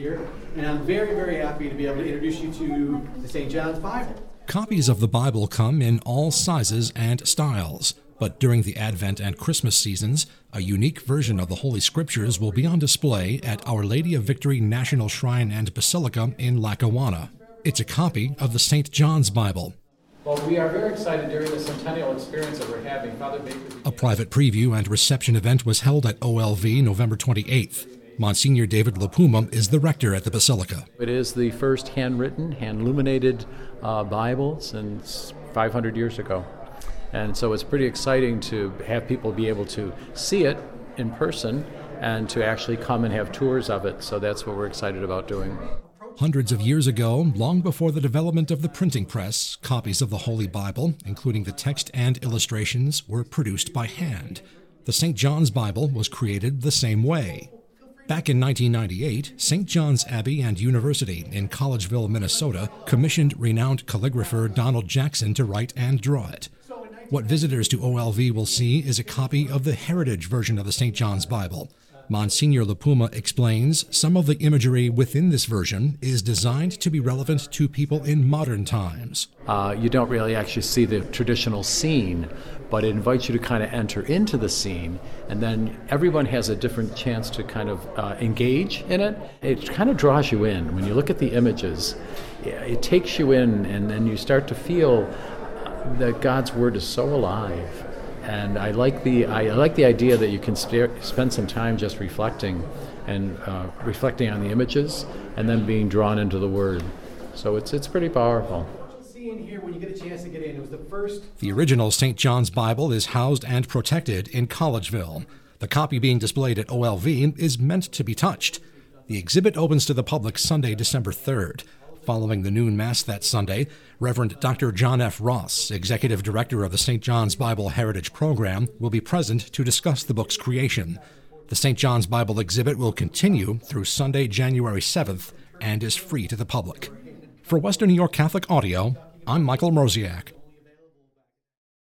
here, and I'm very, very happy to be able to introduce you to the St. John's Bible. Copies of the Bible come in all sizes and styles, but during the Advent and Christmas seasons, a unique version of the Holy Scriptures will be on display at Our Lady of Victory National Shrine and Basilica in Lackawanna. It's a copy of the St. John's Bible. Well, we are very excited during the centennial experience that we're having. Father Baker. A private preview and reception event was held at OLV November 28th. Monsignor David LiPuma is the rector at the Basilica. It is the first handwritten, hand illuminated uh, Bible since 500 years ago. And so it's pretty exciting to have people be able to see it in person and to actually come and have tours of it. So that's what we're excited about doing. Hundreds of years ago, long before the development of the printing press, copies of the Holy Bible, including the text and illustrations, were produced by hand. The St. John's Bible was created the same way. Back in 1998, St. John's Abbey and University in Collegeville, Minnesota, commissioned renowned calligrapher Donald Jackson to write and draw it. What visitors to OLV will see is a copy of the heritage version of the St. John's Bible. Monsignor LiPuma explains some of the imagery within this version is designed to be relevant to people in modern times. Uh, you don't really actually see the traditional scene, but it invites you to kind of enter into the scene, and then everyone has a different chance to kind of uh, engage in it. It kind of draws you in. When you look at the images, it takes you in, and then you start to feel that God's Word is so alive and I like the I like the idea that you can spend some time just reflecting and uh, reflecting on the images and then being drawn into the word. So it's it's pretty powerful. The original St. John's Bible is housed and protected in Collegeville. The copy being displayed at OLV is meant to be touched. The exhibit opens to the public Sunday, December 3rd. Following the noon Mass that Sunday, Reverend Dr. John F. Ross, Executive Director of the St. John's Bible Heritage Program, will be present to discuss the book's creation. The St. John's Bible exhibit will continue through Sunday, January 7th, and is free to the public. For Western New York Catholic Audio, I'm Michael Mroziak.